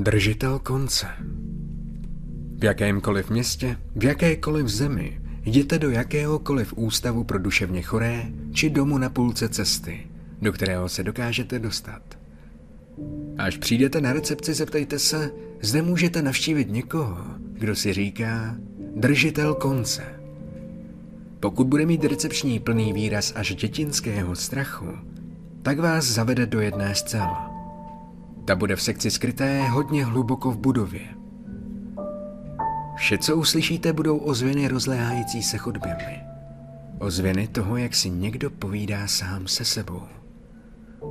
Držitel konce. V jakémkoliv městě, v jakékoliv zemi, jděte do jakéhokoliv ústavu pro duševně choré či domu na půlce cesty, do kterého se dokážete dostat. Až přijdete na recepci, zeptejte se, zde můžete navštívit někoho, kdo si říká držitel konce. Pokud bude mít recepční plný výraz až dětinského strachu, tak vás zavede do jedné z. Ta bude v sekci skryté hodně hluboko v budově. Vše, co uslyšíte, budou ozvěny rozléhající se chodbami. Ozvěny toho, jak si někdo povídá sám se sebou.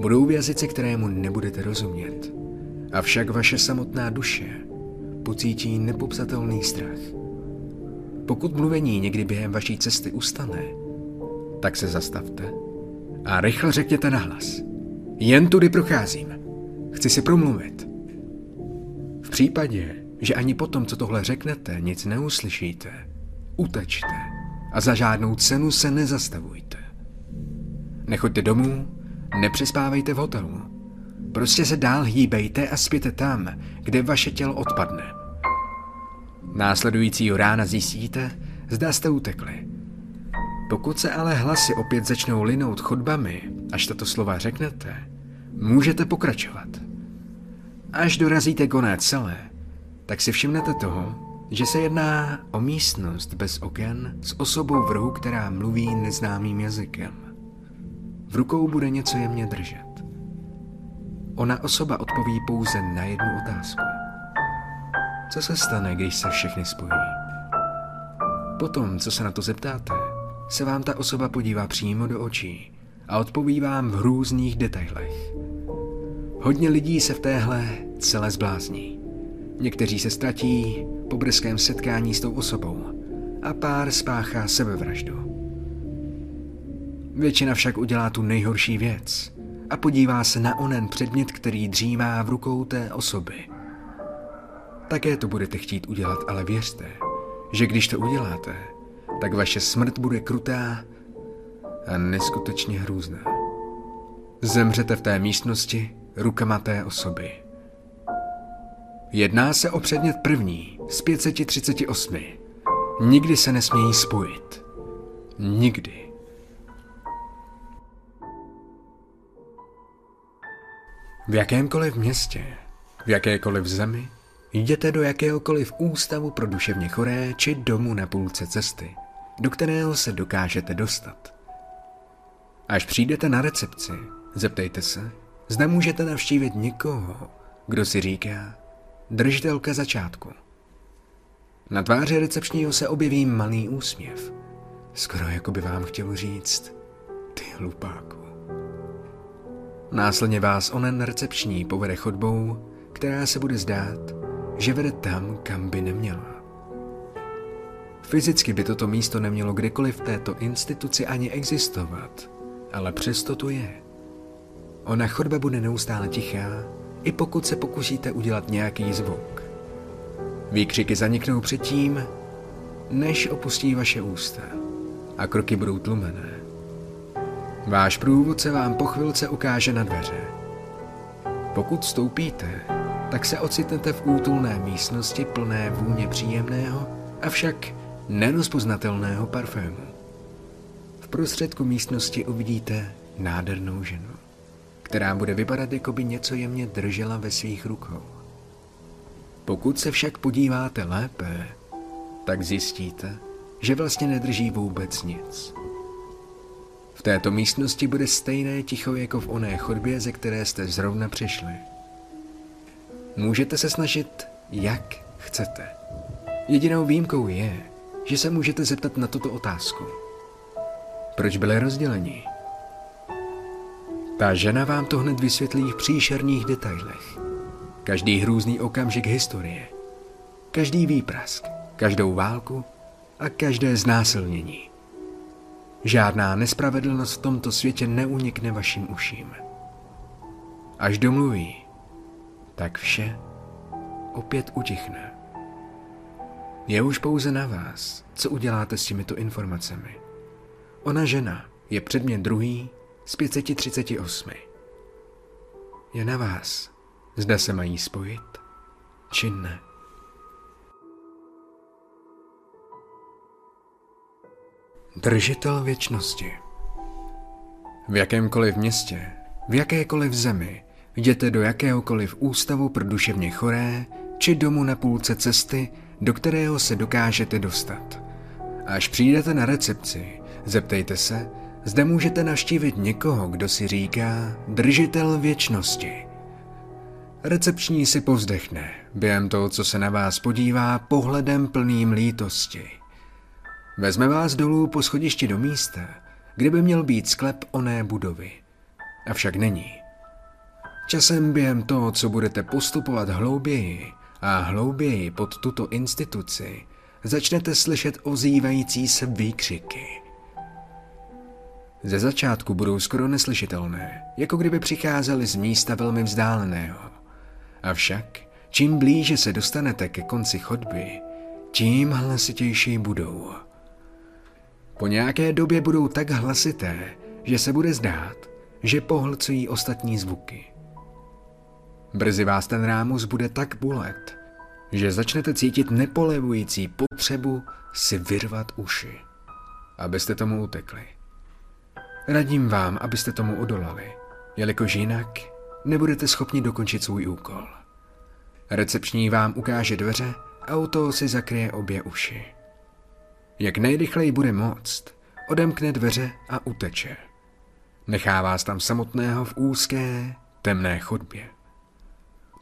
Budou v jazyce, kterému nebudete rozumět. Avšak vaše samotná duše pocítí nepopsatelný strach. Pokud mluvení někdy během vaší cesty ustane, tak se zastavte a rychle řekněte nahlas. Jen tudy procházím. Chci si promluvit. V případě, že ani potom, co tohle řeknete, nic neuslyšíte, utečte a za žádnou cenu se nezastavujte. Nechoďte domů, nepřespávejte v hotelu. Prostě se dál hýbejte a spěte tam, kde vaše tělo odpadne. Následujícího rána zjistíte, zda jste utekli. Pokud se ale hlasy opět začnou linout chodbami, až tato slova řeknete, můžete pokračovat. Až dorazíte konec celé, tak si všimnete toho, že se jedná o místnost bez oken s osobou v rohu, která mluví neznámým jazykem. V rukou bude něco jemně držet. Ona osoba odpoví pouze na jednu otázku. Co se stane, když se všechny spojí? Potom, co se na to zeptáte, se vám ta osoba podívá přímo do očí a odpoví vám v různých detailech. Hodně lidí se v téhle celé zblázní. Někteří se ztratí po brzkém setkání s tou osobou a pár spáchá sebevraždu. Většina však udělá tu nejhorší věc a podívá se na onen předmět, který dřímá v rukou té osoby. Také to budete chtít udělat, ale věřte, že když to uděláte, tak vaše smrt bude krutá a neskutečně hrůzná. Zemřete v té místnosti rukama té osoby. Jedná se o předmět první z 538. Nikdy se nesmějí spojit. Nikdy. V jakémkoliv městě, v jakékoliv zemi, jděte do jakéhokoliv ústavu pro duševně choré či domu na půlce cesty, do kterého se dokážete dostat. Až přijdete na recepci, zeptejte se, zda můžete navštívit někoho, kdo si říká držitelka začátku. Na tváři recepčního se objeví malý úsměv, skoro jako by vám chtěl říct, ty hlupáku. Následně vás onen recepční povede chodbou, která se bude zdát, že vede tam, kam by neměla. Fyzicky by toto místo nemělo kdekoliv v této instituci ani existovat, ale přesto tu je. Ona chodba bude neustále tichá, i pokud se pokusíte udělat nějaký zvuk. Výkřiky zaniknou předtím, než opustí vaše ústa a kroky budou tlumené. Váš průvodce vám po chvilce ukáže na dveře. Pokud vstoupíte, tak se ocitnete v útulné místnosti plné vůně příjemného, avšak nerozpoznatelného parfému. V prostředku místnosti uvidíte nádhernou ženu, která bude vypadat, jako by něco jemně držela ve svých rukou. Pokud se však podíváte lépe, tak zjistíte, že vlastně nedrží vůbec nic. V této místnosti bude stejné ticho jako v oné chodbě, ze které jste zrovna přišli. Můžete se snažit, jak chcete. Jedinou výjimkou je, že se můžete zeptat na tuto otázku. Proč byli rozděleni? Ta žena vám to hned vysvětlí v příšerných detailech. Každý hrůzný okamžik historie, každý výprask, každou válku a každé znásilnění. Žádná nespravedlnost v tomto světě neunikne vašim uším. Až domluví, tak vše opět utichne. Je už pouze na vás, co uděláte s těmito informacemi. Ona žena je předmět druhý z 538. Je na vás, zda se mají spojit či ne. Držitel věčnosti V jakémkoliv městě, v jakékoliv zemi, jděte do jakéhokoliv ústavu pro duševně choré, či domu na půlce cesty, do kterého se dokážete dostat. Až přijdete na recepci, zeptejte se, zde můžete navštívit někoho, kdo si říká držitel věčnosti. Recepční si povzdechne, během toho, co se na vás podívá pohledem plným lítosti. Vezme vás dolů po schodišti do místa, kde by měl být sklep oné budovy. Avšak není. Časem během toho, co budete postupovat hlouběji a hlouběji pod tuto instituci, začnete slyšet ozývající se výkřiky. Ze začátku budou skoro neslyšitelné, jako kdyby přicházely z místa velmi vzdáleného. Avšak, čím blíže se dostanete ke konci chodby, tím hlasitější budou. Po nějaké době budou tak hlasité, že se bude zdát, že pohlcují ostatní zvuky. Brzy vás ten rámus bude tak bolet, že začnete cítit nepolevující potřebu si vyrvat uši, abyste tomu utekli. Radím vám, abyste tomu odolali, jelikož jinak nebudete schopni dokončit svůj úkol. Recepční vám ukáže dveře a toho si zakryje obě uši. Jak nejrychleji bude moct, odemkne dveře a uteče. Nechá vás tam samotného v úzké, temné chodbě.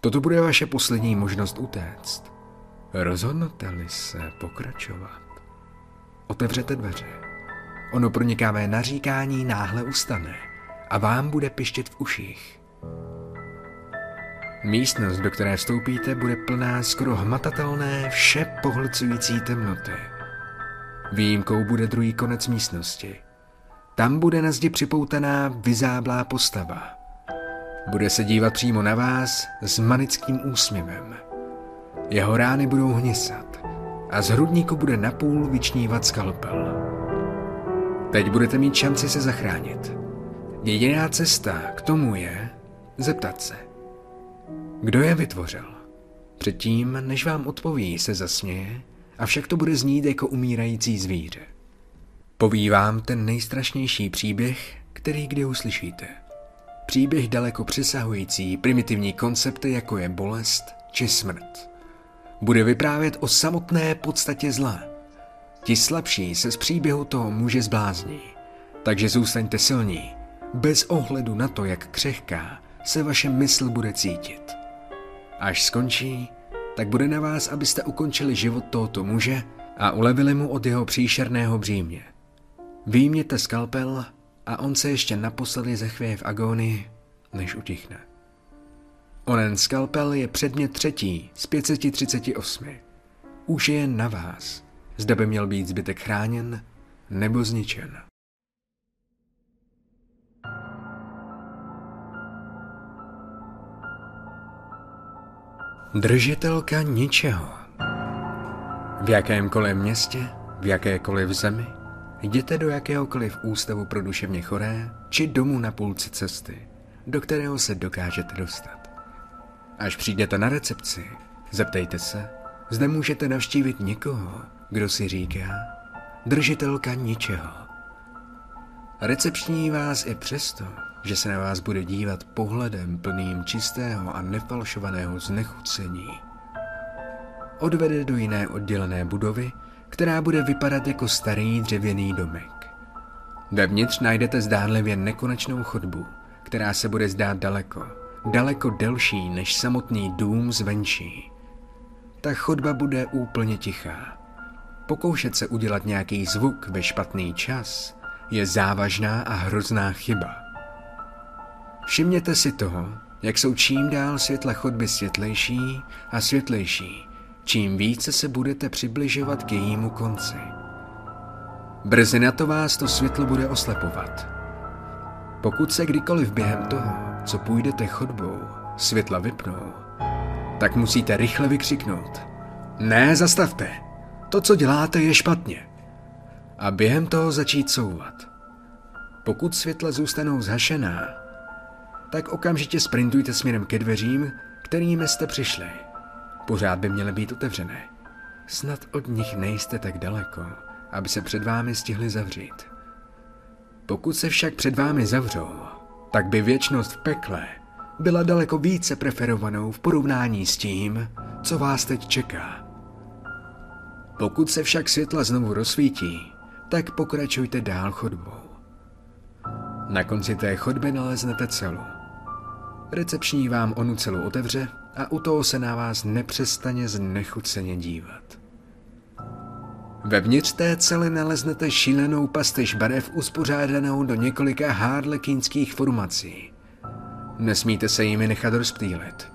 Toto bude vaše poslední možnost utéct. Rozhodnete-li se pokračovat, otevřete dveře. Ono pronikavé naříkání náhle ustane a vám bude pištět v uších. Místnost, do které vstoupíte, bude plná skoro hmatatelné, vše pohlcující temnoty. Výjimkou bude druhý konec místnosti. Tam bude na zdi připoutaná vyzáblá postava. Bude se dívat přímo na vás s manickým úsměvem. Jeho rány budou hnisat a z hrudníku bude napůl vyčnívat skalpel. Teď budete mít šanci se zachránit. Jediná cesta k tomu je zeptat se. Kdo je vytvořil? Předtím, než vám odpoví, se zasměje, avšak to bude znít jako umírající zvíře. Poví vám ten nejstrašnější příběh, který kdy uslyšíte. Příběh daleko přesahující primitivní koncepty, jako je bolest či smrt. Bude vyprávět o samotné podstatě zla. Ti slabší se z příběhu toho může zbláznit. Takže zůstaňte silní, bez ohledu na to, jak křehká se vaše mysl bude cítit. Až skončí, tak bude na vás, abyste ukončili život tohoto muže a ulevili mu od jeho příšerného břímě. Výjměte skalpel a on se ještě naposledy zachvěje v agónii, než utichne. Onen skalpel je předmět třetí z 538. Už je jen na vás, zda by měl být zbytek chráněn nebo zničen. Držitelka ničeho. V jakémkoliv městě, v jakékoliv zemi, jděte do jakéhokoliv ústavu pro duševně choré či domu na půlci cesty, do kterého se dokážete dostat. Až přijdete na recepci, zeptejte se, zde můžete navštívit někoho, kdo si říká držitelka ničeho. Recepční vás i přesto, že se na vás bude dívat pohledem plným čistého a nefalšovaného znechucení. Odvede do jiné oddělené budovy, která bude vypadat jako starý dřevěný domek. Vevnitř najdete zdánlivě nekonečnou chodbu, která se bude zdát daleko, daleko delší než samotný dům zvenčí. Ta chodba bude úplně tichá. Pokoušet se udělat nějaký zvuk ve špatný čas je závažná a hrozná chyba. Všimněte si toho, jak jsou čím dál světla chodby světlejší a světlejší, čím více se budete přibližovat k jejímu konci. Brzy na to vás to světlo bude oslepovat. Pokud se kdykoliv během toho, co půjdete chodbou, světla vypnou, tak musíte rychle vykřiknout. Ne, zastavte! To, co děláte, je špatně. A během toho začít souvat. Pokud světla zůstanou zhašená, tak okamžitě sprintujte směrem ke dveřím, kterými jste přišli. Pořád by měly být otevřené. Snad od nich nejste tak daleko, aby se před vámi stihli zavřít. Pokud se však před vámi zavřou, tak by věčnost v pekle byla daleko více preferovanou v porovnání s tím, co vás teď čeká. Pokud se však světla znovu rozsvítí, tak pokračujte dál chodbou. Na konci té chodby naleznete celu. Recepční vám onu celu otevře a u toho se na vás nepřestaně znechuceně dívat. Vevnitř té cely naleznete šílenou pastež barev uspořádanou do několika hárlekínských formací. Nesmíte se jimi nechat rozptýlit,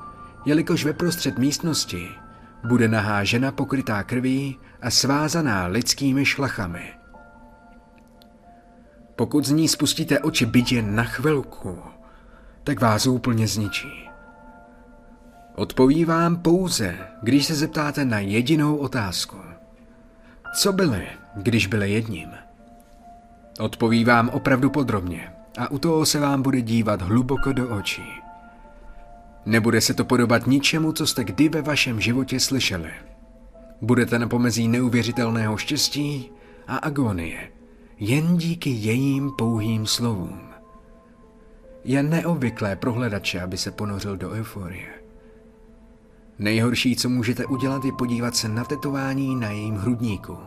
jelikož ve prostřed místnosti bude nahá žena pokrytá krví a svázaná lidskými šlachami. Pokud z ní spustíte oči jen na chvilku, tak vás úplně zničí. Odpoví vám pouze, když se zeptáte na jedinou otázku. Co byli, když byli jedním? Odpoví vám opravdu podrobně a u toho se vám bude dívat hluboko do očí. Nebude se to podobat ničemu, co jste kdy ve vašem životě slyšeli. Budete na pomezí neuvěřitelného štěstí a agonie, jen díky jejím pouhým slovům. Je neobvyklé prohledače, aby se ponořil do euforie. Nejhorší, co můžete udělat, je podívat se na tetování na jejím hrudníku.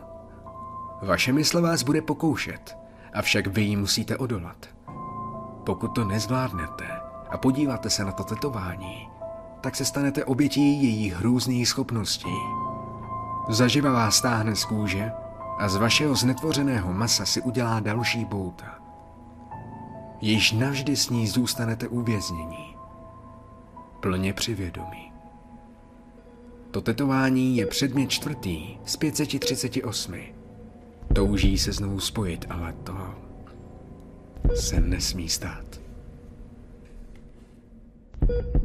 Vaše mysl vás bude pokoušet, avšak vy ji musíte odolat. Pokud to nezvládnete a podíváte se na to tetování, tak se stanete obětí jejich hrůzných schopností. Zaživa vás stáhne z kůže a z vašeho znetvořeného masa si udělá další bouta. Již navždy s ní zůstanete uvěznění. Plně přivědomí. To tetování je předmět čtvrtý z 538. Touží se znovu spojit, ale to se nesmí stát. Thank you.